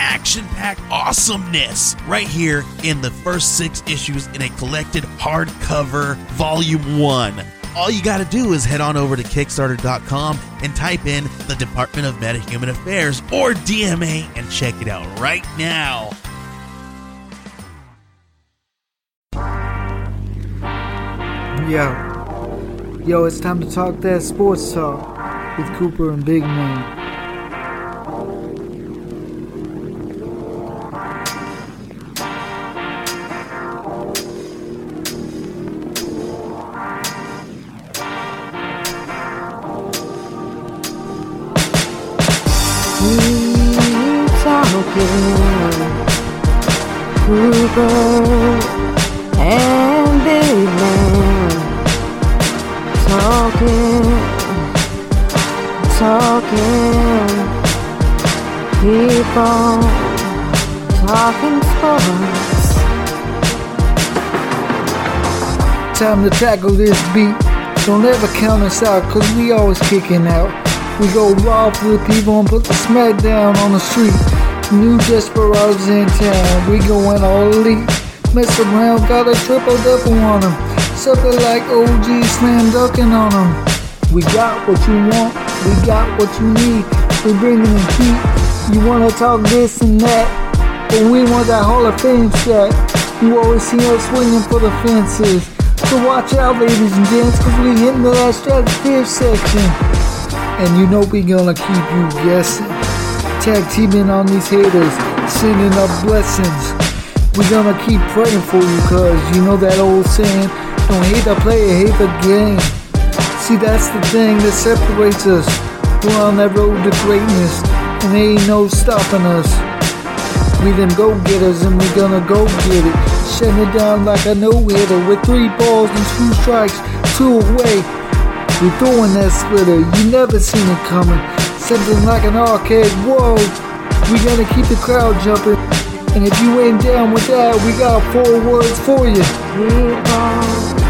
action packed awesomeness right here in the first six issues in a collected hardcover volume one. All you gotta do is head on over to Kickstarter.com and type in the Department of Metahuman Affairs or DMA and check it out right now. Yo. Yo, it's time to talk that sports talk with Cooper and Big Man. Tackle this beat. Don't ever count us out, cause we always kicking out. We go raw for the people and put the smack down on the street. New desperados in town, we going all elite. Mess around, got a triple double on them. Something like OG slam dunking on them. We got what you want, we got what you need. We bringing the heat. You wanna talk this and that, but we want that Hall of Fame shot. You always see us swinging for the fences. So watch out, ladies and gents, cause we hitting to that stratosphere section. And you know we gonna keep you guessing. Tag teaming on these haters, sending up blessings. We gonna keep praying for you, cause you know that old saying, don't hate the player, hate the game. See, that's the thing that separates us. We're on that road to greatness, and there ain't no stopping us. We them go getters, and we gonna go get it. Shutting it down like a no hitter with three balls and two strikes, two away. We throwing that splitter, you never seen it coming. Something like an arcade, whoa. We gotta keep the crowd jumping. And if you ain't down with that, we got four words for you. Keep on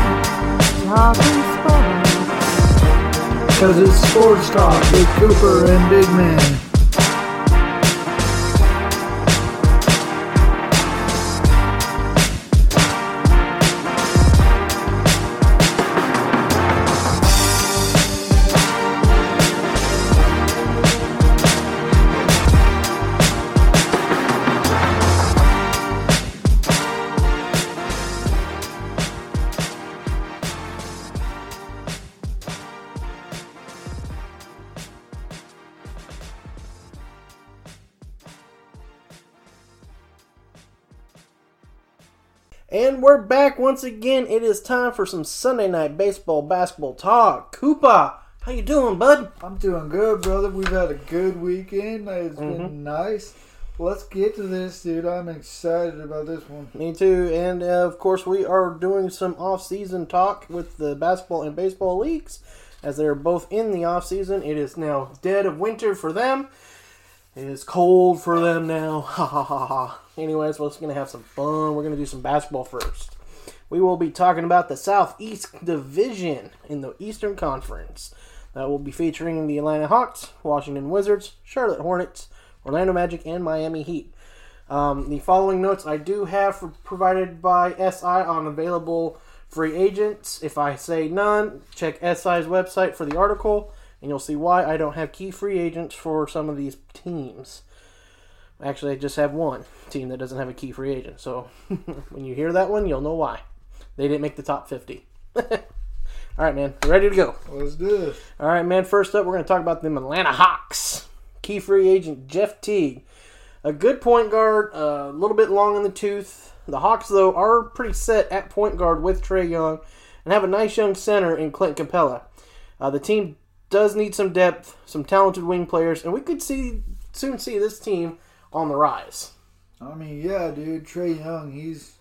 talking sports. Cause it's sports talk with Cooper and Big Man. And we're back once again. It is time for some Sunday night baseball basketball talk. Koopa, how you doing, bud? I'm doing good, brother. We've had a good weekend. It's been nice. Let's get to this, dude. I'm excited about this one. Me too. And uh, of course, we are doing some off-season talk with the basketball and baseball leagues, as they are both in the off-season. It is now dead of winter for them. It is cold for them now. Ha ha ha ha. Anyways, we're just gonna have some fun. We're gonna do some basketball first. We will be talking about the Southeast Division in the Eastern Conference. That will be featuring the Atlanta Hawks, Washington Wizards, Charlotte Hornets, Orlando Magic, and Miami Heat. Um, the following notes I do have for, provided by SI on available free agents. If I say none, check SI's website for the article, and you'll see why I don't have key free agents for some of these teams. Actually, I just have one team that doesn't have a key free agent. So when you hear that one, you'll know why. They didn't make the top 50. All right, man. Ready to go. Let's do this. All right, man. First up, we're going to talk about them Atlanta Hawks. Key free agent Jeff Teague. A good point guard, a little bit long in the tooth. The Hawks, though, are pretty set at point guard with Trae Young and have a nice young center in Clint Capela. Uh, the team does need some depth, some talented wing players, and we could see soon see this team on the rise. I mean, yeah, dude. Trae Young, he's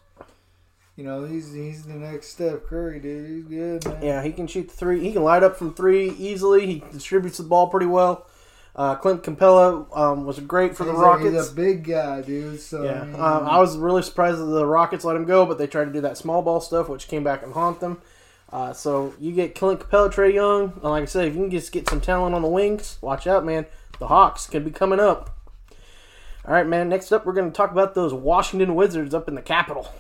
you know, he's he's the next Steph Curry, dude. He's good, man. Yeah, he can shoot the three. He can light up from three easily. He distributes the ball pretty well. Uh, Clint Capela um, was great for the he's A, Rockets. he's a big guy, dude. So yeah, I, mean, um, I was really surprised that the Rockets let him go, but they tried to do that small ball stuff, which came back and haunt them. Uh, so you get Clint Capela, Trae Young, and like I said, if you can just get some talent on the wings, watch out, man. The Hawks could be coming up. All right, man. Next up, we're going to talk about those Washington Wizards up in the capital.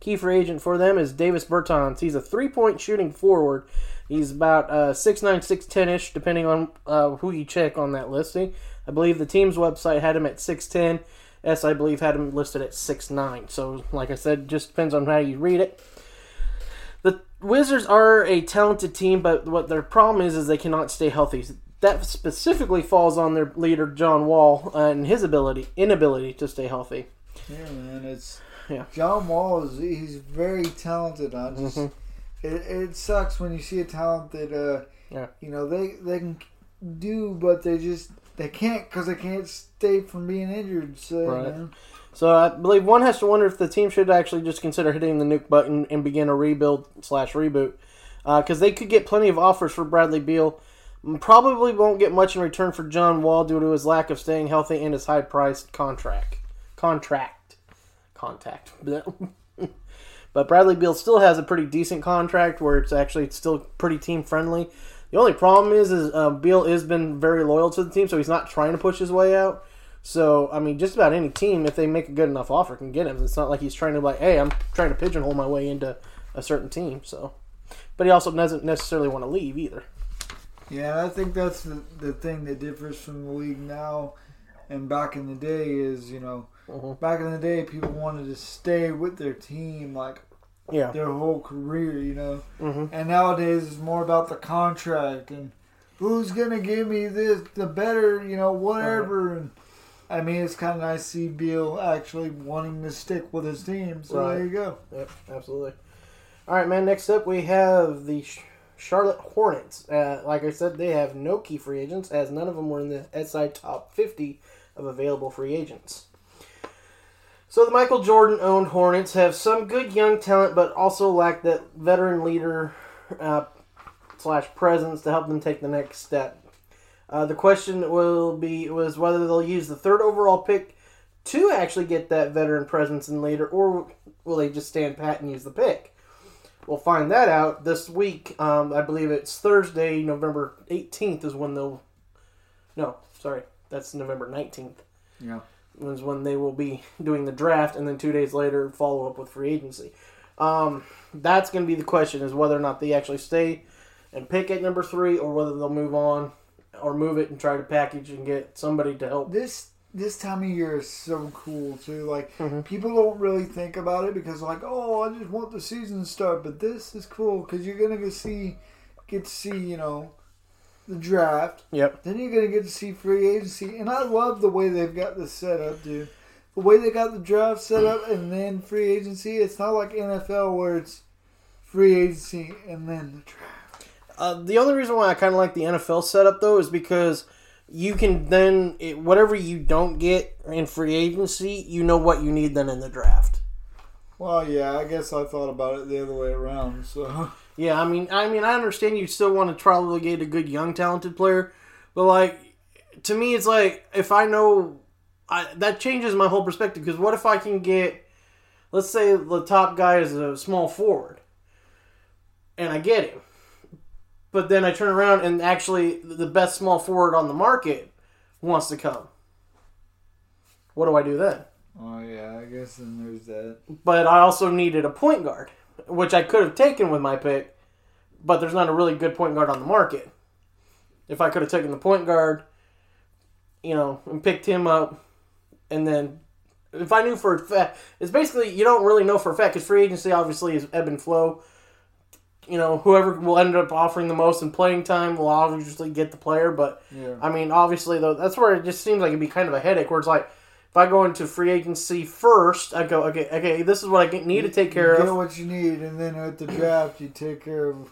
Key free agent for them is Davis Bertans. He's a three-point shooting forward. He's about uh, 6'9", 6'10", ish, depending on uh, who you check on that listing. I believe the team's website had him at 6'10". S, I believe, had him listed at 6'9". So, like I said, just depends on how you read it. The Wizards are a talented team, but what their problem is is they cannot stay healthy. That specifically falls on their leader John Wall and his ability inability to stay healthy. yeah, man, it's Yeah. John Wall is he's very talented. I just Mhm. it, it sucks when you see a talent that uh Yeah. you know they they can do, but they just they can't because they can't stay from being injured. So Right. man. So I believe one has to wonder if the team should actually just consider hitting the nuke button and begin a rebuild slash reboot, because they could get plenty of offers for Bradley Beal. Probably won't get much in return for John Wall due to his lack of staying healthy and his high priced contract. Contract. Contact. but Bradley Beal still has a pretty decent contract where it's actually still pretty team friendly. The only problem is, is uh, Beal has been very loyal to the team, so he's not trying to push his way out. So I mean, just about any team, if they make a good enough offer, can get him. It's not like he's trying to like, hey, I'm trying to pigeonhole my way into a certain team. So, but he also doesn't necessarily want to leave either. Yeah, I think that's the, the thing that differs from the league now and back in the day is, you know, Mhm. back in the day people wanted to stay with their team like Yeah. their whole career, you know. Mhm. And nowadays it's more about the contract and who's gonna give me this the better, you know, whatever and I mean it's kinda nice to see Beal actually wanting to stick with his team. So Right. there you go. Yep, absolutely. All right, man. Next up, we have the Charlotte Hornets. Uh, like I said, they have no key free agents, as none of them were in the SI top 50 of available free agents. So the Michael Jordan owned Hornets have some good young talent, but also lack that veteran leader uh, slash presence to help them take the next step. Uh, the question will be was whether they'll use the third overall pick to actually get that veteran presence and leader, or will they just stand pat and use the pick? We'll find that out this week. Um, I believe it's Thursday, November 18th is when they'll. No, sorry, that's November 19th. Yeah. Is when they will be doing the draft, and then two days later follow up with free agency. Um, that's going to be the question: is whether or not they actually stay and pick at number three, or whether they'll move on or move it and try to package and get somebody to help. This this time of year is so cool too. Like Mhm. people don't really think about it because like, oh, I just want the season to start. But this is cool because you're gonna get to see get to see you know the draft. Yep. Then you're gonna get to see free agency, and I love the way they've got this set up, dude. The way they got the draft set up and then free agency. It's not like NFL where it's free agency and then the draft. Uh, the only reason why I kind of like the NFL setup though is because you can then it, whatever you don't get in free agency, you know what you need then in the draft. Well, yeah, I guess I thought about it the other way around. So Yeah, I mean, I mean, I understand you still want to probably get a good young talented player, but like to me, it's like if I know, I, that changes my whole perspective. Because what if I can get, let's say the top guy is a small forward, and I get him, but then I turn around and actually the best small forward on the market wants to come. What do I do then? Oh yeah, I guess then there's that. but I also needed a point guard, which I could have taken with my pick, but there's not a really good point guard on the market. If I could have taken the point guard, you know, and picked him up, and then if I knew for a fact, it's basically you don't really know for a fact because free agency obviously is ebb and flow. You know, whoever will end up offering the most in playing time will obviously get the player, but Yeah. I mean, obviously, though, that's where it just seems like it'd be kind of a headache. Where it's like, if I go into free agency first, I go, okay, okay, this is what I need to take care of. you Get of. what you need, and then at the draft, you take care of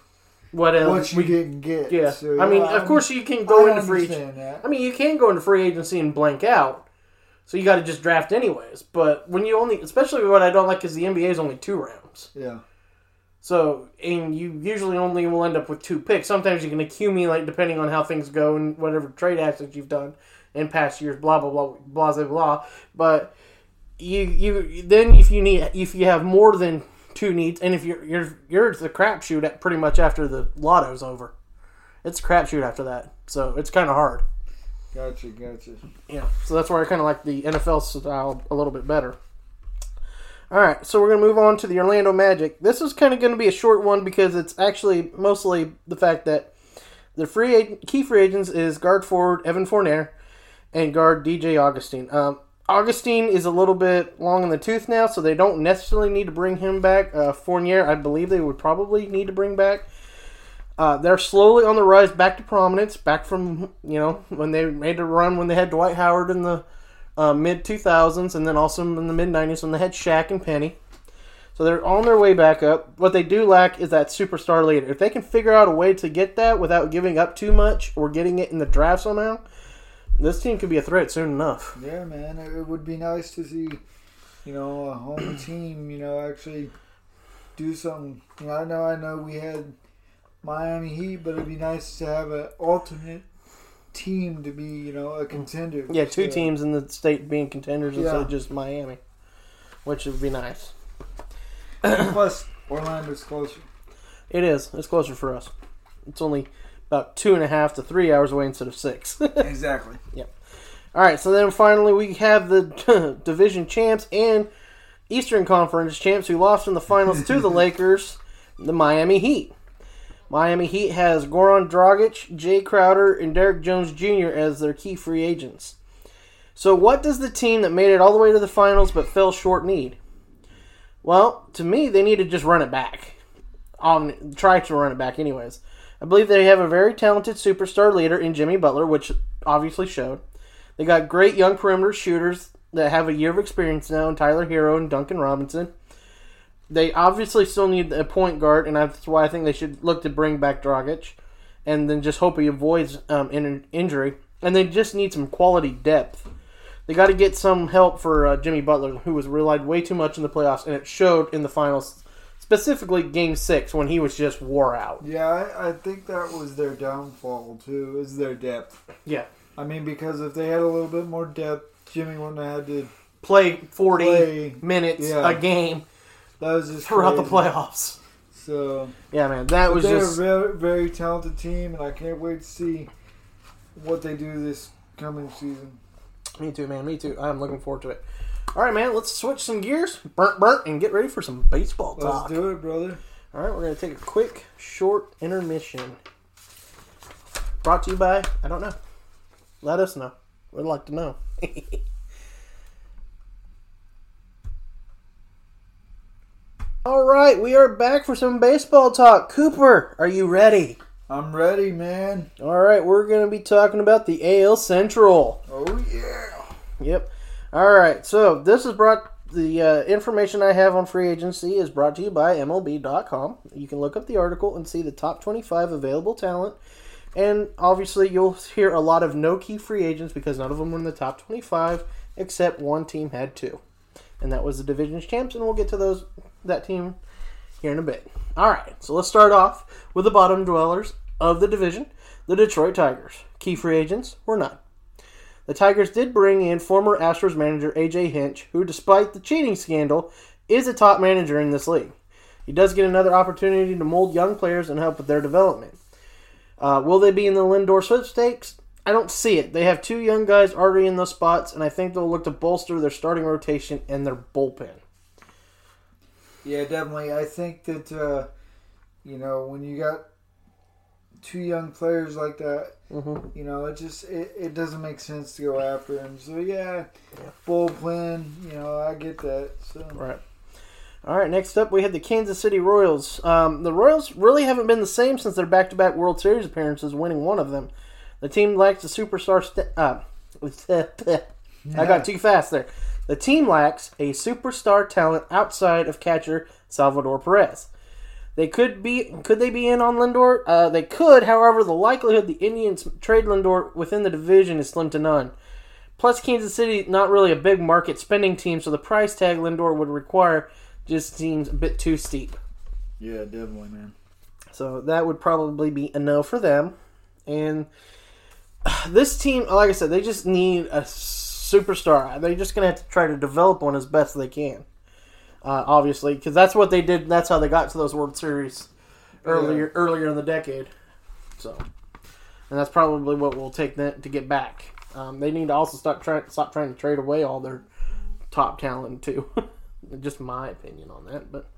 What else? what you we, didn't get. yeah. So, I mean, yeah, of um, course, you can go I into free. that. I mean, you can go into free agency and blank out, So you got to just draft anyways. But when you only, especially what I don't like is the NBA is only two rounds. Yeah. So and you usually only will end up with two picks. Sometimes you can accumulate depending on how things go and whatever trade assets you've done in past years. Blah blah blah blah blah blah. But you you then if you need if you have more than two needs and if you're you're you're the crapshoot at pretty much after the lotto's over. It's a crapshoot after that. So it's kind of hard. Gotcha, gotcha. Yeah, so that's where I kind of like the NFL style a little bit better. All right, so we're going to move on to the Orlando Magic. This is kind of going to be a short one because it's actually mostly the fact that the free key free agents is guard forward Evan Fournier and guard DJ Augustin. Um, Augustin is a little bit long in the tooth now, so they don't necessarily need to bring him back. Uh, Fournier, I believe they would probably need to bring back. Uh, they're slowly on the rise back to prominence, back from you know when they made a run when they had Dwight Howard in the uh, mid 2000s, and then also in the mid 90s when they had Shaq and Penny. So they're on their way back up. What they do lack is that superstar leader. If they can figure out a way to get that without giving up too much or getting it in the draft somehow, this team could be a threat soon enough. Yeah, man. It would be nice to see, you know, a home team, you know, actually do something. You know, I know, I know, we had Miami Heat, but it'd be nice to have an alternate team to be, you know, a contender. Yeah, two So, teams in the state being contenders instead of just Miami, which would be nice. Plus, Orlando's closer. It is. It's closer for us. It's only about two and a half to three hours away instead of six. Exactly. Yep. All right, so then finally we have the division champs and Eastern Conference champs who lost in the finals to the Lakers, the Miami Heat. Miami Heat has Goran Dragic, Jae Crowder, and Derrick Jones Jr. as their key free agents. So, what does the team that made it all the way to the finals but fell short need? Well, to me, they need to just run it back. On try to run it back, anyways. I believe they have a very talented superstar leader in Jimmy Butler, which obviously showed. They got great young perimeter shooters that have a year of experience now in Tyler Herro and Duncan Robinson. They obviously still need a point guard, and that's why I think they should look to bring back Dragic, and then just hope he avoids um, in- injury. And they just need some quality depth. They got to get some help for uh, Jimmy Butler, who was relied way too much in the playoffs, and it showed in the finals, specifically Game Six when he was just wore out. Yeah, I, I think that was their downfall, too, is their depth. Yeah, I mean, because if they had a little bit more depth, Jimmy wouldn't have had to. play forty Play, minutes yeah. a game That was just throughout the playoffs. So Yeah, man, that was they're just a very, very talented team, and I can't wait to see what they do this coming season. me too, man. Me too. I'm looking forward to it. All right, man. Let's switch some gears, burnt, burnt, and get ready for some baseball Let's talk. do it, brother. All right, we're gonna take a quick, short intermission. Brought to you by I don't know. Let us know. We'd like to know. All right, we are back for some baseball talk. Cooper, are you ready? I'm ready, man. All right, we're going to be talking about the AL Central. Oh yeah. Yep. All right, so this is brought. The uh, information I have on free agency is brought to you by MLB.com. You can look up the article and see the top 25 available talent. And obviously, you'll hear a lot of no key free agents because none of them were in the top 25, except one team had two. And that was the division's champs, and we'll get to those that team here in a bit. All right, so let's start off with the bottom dwellers of the division, the Detroit Tigers. Key free agents were none. The Tigers did bring in former Astros manager AJ Hinch, who, despite the cheating scandal, is a top manager in this league. He does get another opportunity to mold young players and help with their development. Uh, will they be in the Lindor sweepstakes? I don't see it. They have two young guys already in those spots, and I think they'll look to bolster their starting rotation and their bullpen. Yeah, definitely. I think that uh, you know when you got two young players like that, Mhm. you know it just it, it doesn't make sense to go after him. So yeah, bullpen. You know I get that. So Right. All right, next up we had the Kansas City Royals. Um, the Royals really haven't been the same since their back-to-back World Series appearances, winning one of them. The team lacks a superstar. St- uh, I got too fast there. The team lacks a superstar talent outside of catcher Salvador Perez. They could be, could they be in on Lindor? Uh, they could. However, the likelihood the Indians trade Lindor within the division is slim to none. Plus, Kansas City not really a big market spending team, so the price tag Lindor would require just seems a bit too steep. Yeah, definitely, man. So that would probably be a no for them. And this team, like I said, they just need a superstar. They're just going to have to try to develop one as best they can. Uh, obviously, because that's what they did. That's how they got to those World Series earlier earlier in the decade. So, and that's probably what will take them to get back. Um, they need to also stop trying stop trying to trade away all their top talent too. just my opinion on that, but.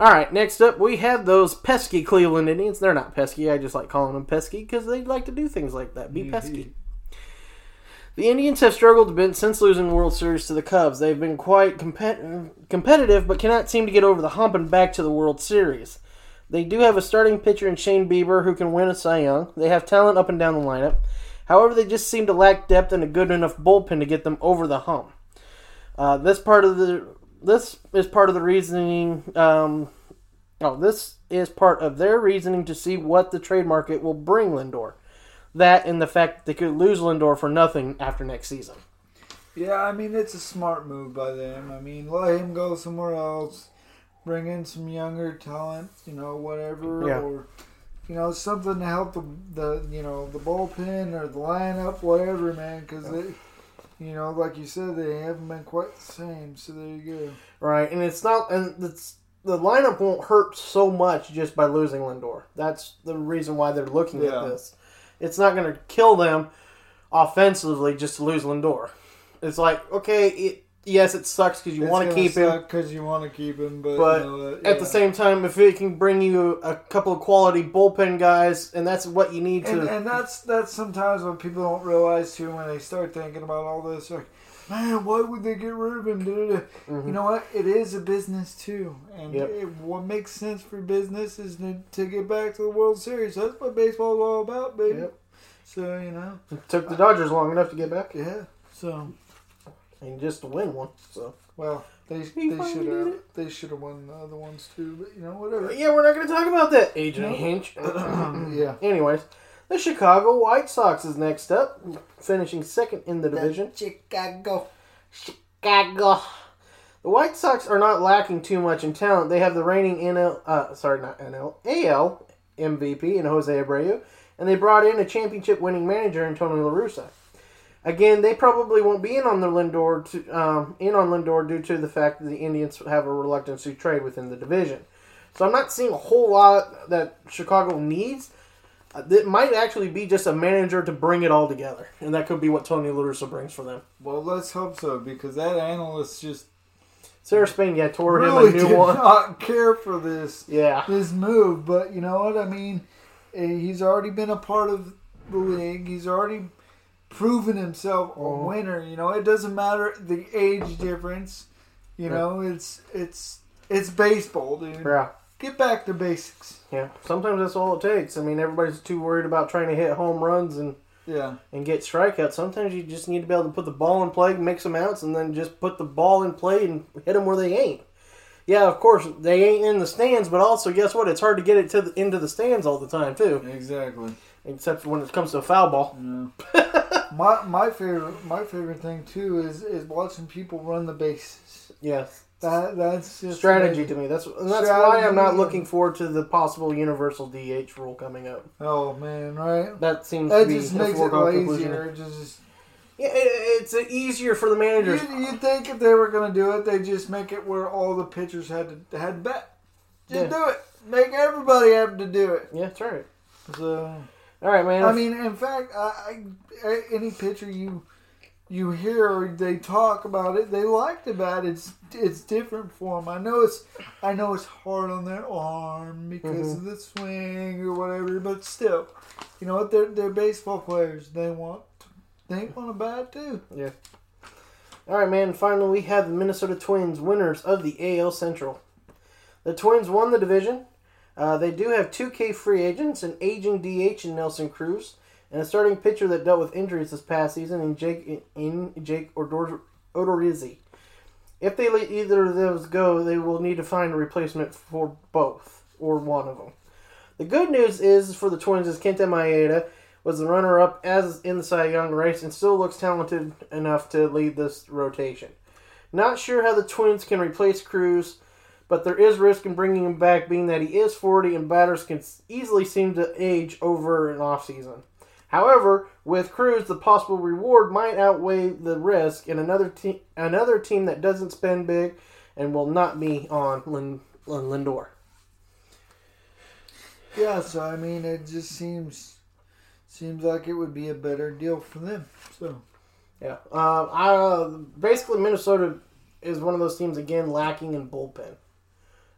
All right, next up we have those pesky Cleveland Indians. They're not pesky. I just like calling them pesky because they like to do things like that. Be pesky. The Indians have struggled a bit since losing World Series to the Cubs. They've been quite compet- competitive, but cannot seem to get over the hump and back to the World Series. They do have a starting pitcher in Shane Bieber who can win a Cy Young. They have talent up and down the lineup. However, they just seem to lack depth and a good enough bullpen to get them over the hump. Uh, this part of the this is part of the reasoning. Um, oh, this is part of their reasoning to see what the trade market will bring Lindor. That and the fact that they could lose Lindor for nothing after next season. Yeah, I mean it's a smart move by them. I mean, let him go somewhere else, bring in some younger talent, you know, whatever, Yeah. or you know something to help the the you know the bullpen or the lineup, whatever, man. Because they, you know, like you said, they haven't been quite the same. So there you go. Right, and it's not, and it's the lineup won't hurt so much just by losing Lindor. That's the reason why they're looking Yeah. at this. It's not going to kill them offensively just to lose Lindor. It's like okay, it, yes, it sucks because you want to keep him, because you want to keep him, but, but you know, that- at the same time, if it can bring you a couple of quality bullpen guys, and that's what you need to. and, and that's that's sometimes what people don't realize too when they start thinking about all this. Like, man, why would they get rid of him? Da-da-da. You know what? It is a business too, and Mm-hmm. Yep. it, what makes sense for business is to, to get back to the World Series. That's what baseball's all about, baby. Yep. So you know, took the Dodgers long enough to get back yeah. So and just to win one. So well, they He they should have they should have won the other ones too. But you know, whatever. yeah, we're not going to talk about that, Agent No. Hinch. yeah. Anyways, the Chicago White Sox is next up, finishing second in the division. The Chicago. Chicago. The White Sox are not lacking too much in talent. They have the reigning NL, uh, sorry, not NL, AL MVP in Jose Abreu, and they brought in a championship-winning manager in Tony La Russa. Again, they probably won't be in on the Lindor to, um, in on Lindor due to the fact that the Indians have a reluctance to trade within the division. So I'm not seeing a whole lot that Chicago needs. Uh, It might actually be just a manager to bring it all together, and that could be what Tony La Russa brings for them. Well, let's hope so because that analyst just Sarah Spain, yeah, tore really him a new did one. not care for this Yeah, this move. But you know what I mean? Eh, He's already been a part of the league. He's already proven himself a Mhm. winner. You know, it doesn't matter the age difference. You know, it's it's it's baseball, dude. yeah, Get back to basics. yeah. Sometimes that's all it takes. I mean, everybody's too worried about trying to hit home runs and Yeah, and get strikeouts. Sometimes you just need to be able to put the ball in play, make some outs, and then just put the ball in play and hit them where they ain't. Yeah, of course they ain't in the stands, but also guess what? It's hard to get it to the, into the stands all the time too, exactly. except when it comes to a foul ball. Know. my my favorite my favorite thing too is is watching people run the bases. Yes, That that's just strategy to me. That's that's why I'm not looking forward to the possible universal DH rule coming up. Oh man, right? That seems to That be just makes it lazier. Just Yeah, it, it's easier for the managers. You, would think if they were gonna do it, they just make it where all the pitchers had to had to bet. Just Yeah. do it. Make everybody have to do it. Yeah, that's right. So All right, man. I mean, in fact, I, I any pitcher you you hear they talk about it, they like the bat. It's it's different for them. I know it's I know it's hard on their arm because of the swing or whatever, but still, you know what? They're they're baseball players. They want they want a bat too. Yeah. All right, man. Finally, we have the Minnesota Twins, winners of the AL Central. The Twins won the division. Uh, they do have two K free agents, an aging DH in Nelson Cruz, and a starting pitcher that dealt with injuries this past season in Jake in Jake Odorizzi. If they let either of those go, they will need to find a replacement for both or one of them. The good news is for the Twins is Kenta Maeda was the runner-up as in the Cy Young race and still looks talented enough to lead this rotation. Not sure how the Twins can replace Cruz, but there is risk in bringing him back, being that he is 40 and batters can easily seem to age over an offseason. However, with Cruz, the possible reward might outweigh the risk, and another team, another team that doesn't spend big and will not be on Lin- Lindor. Yeah, so I mean, it just seems seems like it would be a better deal for them. So Yeah. Uh, I, uh, basically, Minnesota is one of those teams again lacking in bullpen.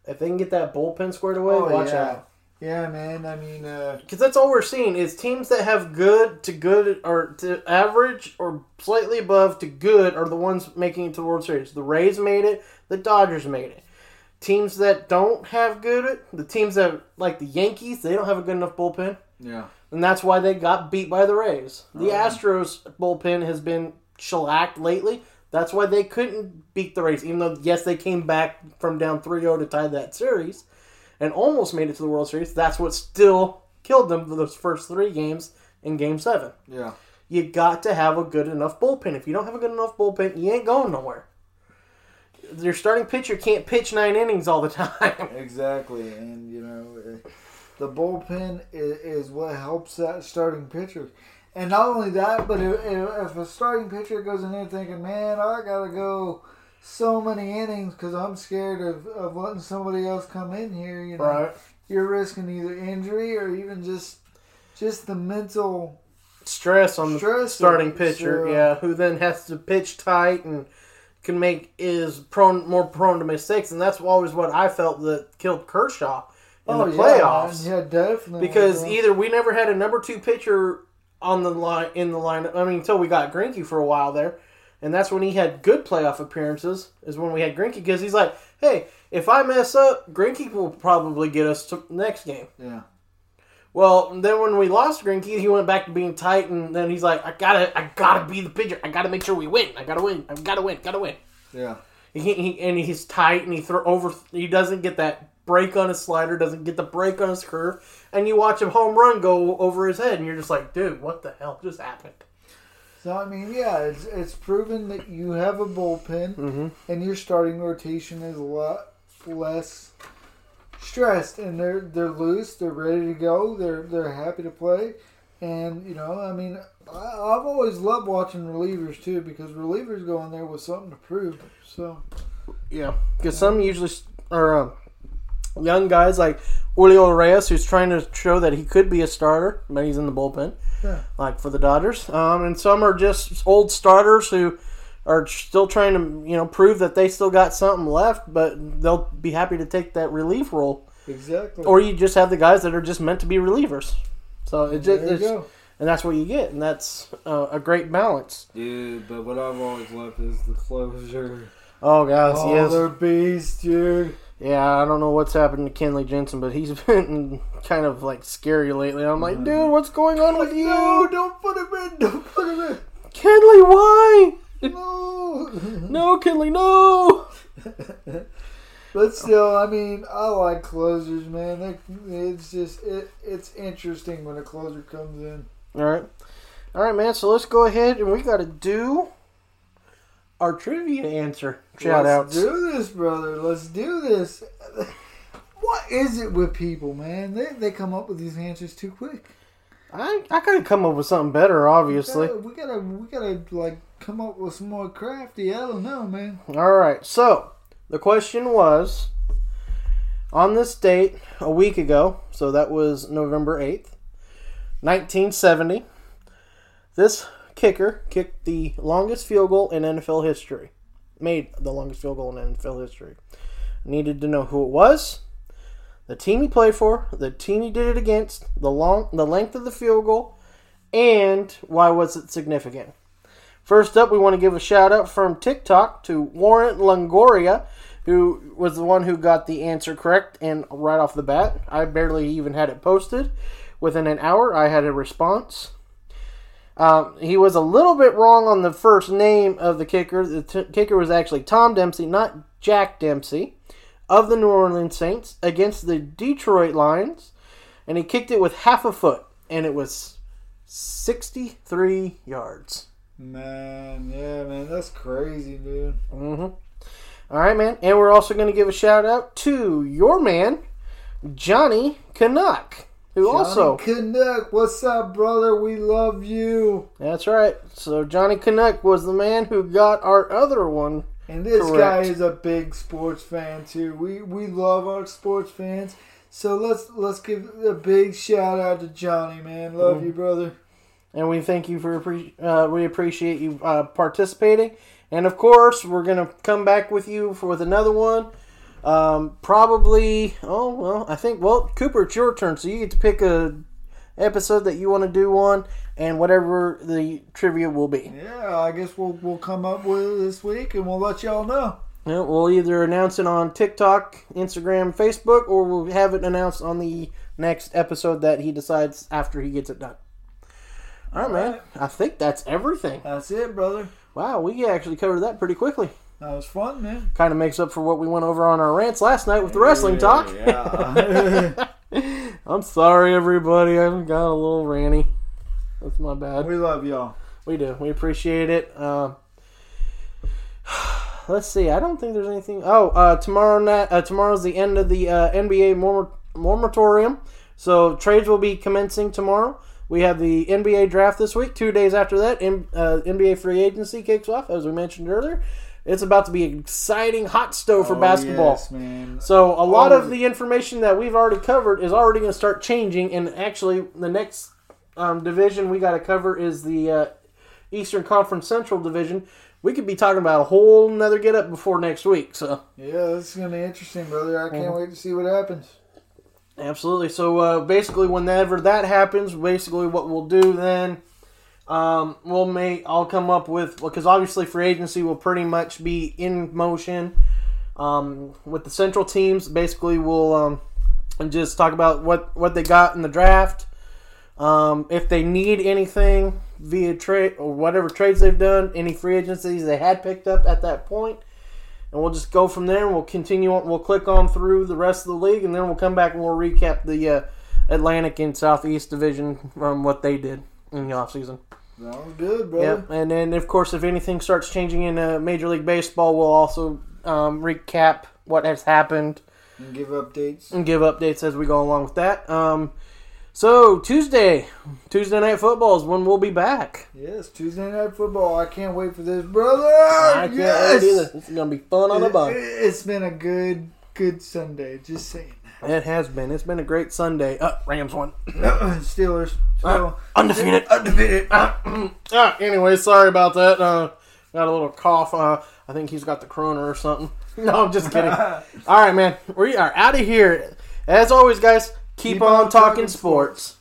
If they can get that bullpen squared away, Oh, watch yeah. out. Yeah, man. I mean, uh, Because that's all we're seeing is teams that have good to good or to average or slightly above to good are the ones making it to the World Series. The Rays made it. The Dodgers made it. Teams that don't have good, the teams that like the Yankees, they don't have a good enough bullpen. yeah, And that's why they got beat by the Rays. The Astros bullpen has been shellacked lately. That's why they couldn't beat the Rays, even though, yes, they came back from down 3 0 to tie that series and almost made it to the World Series. That's what still killed them for those first three games in Game 7. yeah, You got to have a good enough bullpen. If you don't have a good enough bullpen, you ain't going nowhere. Your starting pitcher can't pitch nine innings all the time. exactly. And you know, uh, the bullpen is, is what helps that starting pitcher. And not only that, but if, if a starting pitcher goes in there thinking, "Man, I gotta go so many innings because I'm scared of, of letting somebody else come in here," you know, Right. you're risking either injury or even just just the mental stress on the starting pitcher, so- yeah, who then has to pitch tight and can make is prone more prone to mistakes, and that's always what I felt that killed Kershaw in the oh, playoffs. Oh, Yeah, definitely. Because bro. either we never had a number two pitcher on the line in the lineup. I mean, until we got Greinke for a while there, and that's when he had good playoff appearances. Is when we had Greinke because he's like, hey, if I mess up, Greinke will probably get us to the next game. yeah, Well, then when we lost Greinke, he went back to being tight, and then he's like, "I gotta, I gotta be the pitcher. I gotta make sure we win. I gotta win. I gotta win. Gotta win." yeah, He, he and he's tight, and he throw over. He doesn't get that break on his slider, doesn't get the break on his curve, and you watch him home run go over his head, and you're just like, "Dude, what the hell just happened?" So I mean, yeah, it's it's proven that you have a bullpen and your starting rotation is a lot less stressed, and they're they're loose, they're ready to go, they're they're happy to play, and you know, I mean, I, I've always loved watching relievers too because relievers go in there with something to prove. So Yeah, because some usually are uh, young guys like Julio Reyes, who's trying to show that he could be a starter, but he's in the bullpen. Yeah, like for the Dodgers. Um, and some are just old starters who are still trying to, you know, prove that they still got something left, but they'll be happy to take that relief role. exactly. Or you just have the guys that are just meant to be relievers. So it just, there you it's, go. and that's what you get, and that's uh, a great balance. Dude, but what I've always loved is the closure. Oh, guys, Oh, yes, they're beasts, dude. Yeah. I don't know what's happened to Kenley Jansen, but he's been kind of like scary lately. I'm like, dude, mm-hmm. what's going on with you, No, don't put him in. Don't put him in. Kenley? Why? No. No, Kenley, no. But still, I mean, I like closers, man. It's just it, it's interesting when a closer comes in. All right. All right, man. So let's go ahead and we got to do our trivia answer. Shout outs. Let's do this, brother. Let's do this. What is it with people, man? They they come up with these answers too quick. I, I could have come up with something better, obviously. We gotta, we gotta we gotta like come up with some more crafty. I don't know, man. All right. So the question was on this date a week ago, so that was November 8th, 1970, this kicker kicked the longest field goal in NFL history. Made the longest field goal in NFL history. Needed to know who it was, the team he played for, the team he did it against, the long the length of the field goal, and why was it significant. First up, we want to give a shout out from TikTok to Warren Longoria, who was the one who got the answer correct and right off the bat. I barely even had it posted. Within an hour, I had a response. Um, he was a little bit wrong on the first name of the kicker. The t- kicker was actually Tom Dempsey, not Jack Dempsey, of the New Orleans Saints against the Detroit Lions, and he kicked it with half a foot, and it was 63 yards. Man, yeah, man, that's crazy, dude. Mm-hmm. All right, man. And we're also going to give a shout out to your man, Johnny Canuck, who also. Johnny Canuck, what's up, brother? We love you. That's right. So Johnny Canuck was the man who got our other one. And this Correct. guy is a big sports fan too. We we love our sports fans. So let's let's give a big shout out to Johnny, man. Love Mm-hmm. you, brother. And we thank you for uh, we appreciate you uh, participating. And of course, we're gonna come back with you for with another one. Um, probably. Oh well, I think. Well, Cooper, it's your turn, so you get to pick a episode that you want to do on, and whatever the trivia will be. Yeah, I guess we'll we'll come up with it this week and we'll let y'all know. Yeah, we'll either announce it on TikTok, Instagram, Facebook, or we'll have it announced on the next episode that he decides after he gets it done. All right, man. I think that's everything. That's it, brother. Wow, we actually covered that pretty quickly. That was fun, man. Kind of makes up for what we went over on our rants last night with the wrestling talk. Yeah. I'm sorry, everybody. I got a little ranty. That's my bad. we love y'all. We do. We appreciate it. Uh, let's see. I don't think there's anything. Oh, uh, tomorrow night. Uh, tomorrow's the end of the uh, NBA mor- moratorium. So trades will be commencing tomorrow. We have the NBA draft this week. Two days after that, M- uh, NBA free agency kicks off, as we mentioned earlier. It's about to be an exciting hot stove for Oh, basketball. yes, man. So a lot Oh. of the information that we've already covered is already going to start changing, and actually, the next um, division we got to cover is the uh, Eastern Conference Central Division. We could be talking about a whole nother get up before next week. So Yeah, this is gonna be interesting, brother. I Mm-hmm. can't wait to see what happens. absolutely. So uh, basically, whenever that happens, basically what we'll do then. Um, we'll make. I'll come up with because obviously free agency will pretty much be in motion. Um, with the central teams, basically we'll um, just talk about what what they got in the draft. Um, if they need anything via trade or whatever trades they've done, any free agencies they had picked up at that point. point, and we'll just go from there. and We'll continue. On, we'll click on through the rest of the league, and then we'll come back and we'll recap the uh, Atlantic and Southeast Division from what they did in the offseason. Was good, brother. Yep, and then of course, if anything starts changing in uh, Major League Baseball, we'll also um, recap what has happened And give updates. and give updates as we go along with that. Um, so Tuesday, Tuesday night football is when we'll be back. Yes, Tuesday night football. I can't wait for this, brother. I can't yes. wait either. It's gonna be fun on the bus. It's been a good, good Sunday. Just saying. It has been. It's been a great Sunday. Uh, Rams won. Steelers. So, Undefeated. undefeated. Ah, anyway, sorry about that. Uh, got a little cough. Uh, I think he's got the corona or something. No, I'm just kidding. All right, man. We are out of here. As always, guys, keep, on, talking sports.